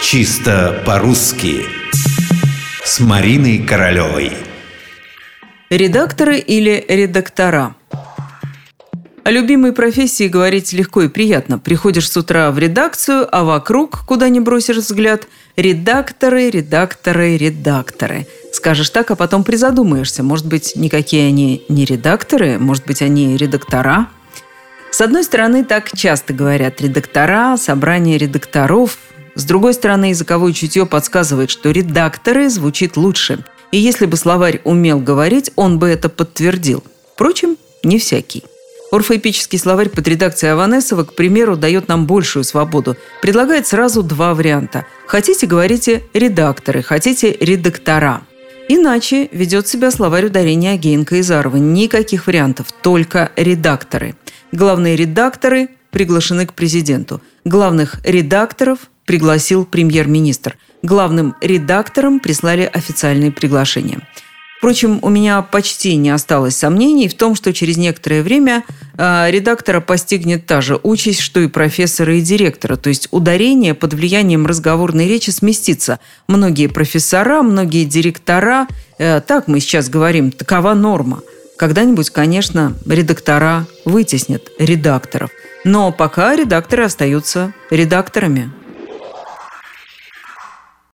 Чисто по-русски С Мариной Королевой Редакторы или редактора? О любимой профессии говорить легко и приятно. Приходишь с утра в редакцию, а вокруг, куда не бросишь взгляд, редакторы, редакторы, редакторы. Скажешь так, а потом призадумаешься. Может быть, никакие они не редакторы, может быть, они редактора – с одной стороны, так часто говорят редактора, собрание редакторов. С другой стороны, языковое чутье подсказывает, что редакторы звучит лучше. И если бы словарь умел говорить, он бы это подтвердил. Впрочем, не всякий. Орфоэпический словарь под редакцией Аванесова, к примеру, дает нам большую свободу. Предлагает сразу два варианта. Хотите, говорите «редакторы», хотите «редактора». Иначе ведет себя словарь ударения Агеенко и Зарова. Никаких вариантов, только редакторы. Главные редакторы приглашены к президенту. Главных редакторов пригласил премьер-министр. Главным редакторам прислали официальные приглашения. Впрочем, у меня почти не осталось сомнений в том, что через некоторое время э, редактора постигнет та же участь, что и профессора и директора. То есть ударение под влиянием разговорной речи сместится. Многие профессора, многие директора, э, так мы сейчас говорим, такова норма. Когда-нибудь, конечно, редактора вытеснят редакторов. Но пока редакторы остаются редакторами.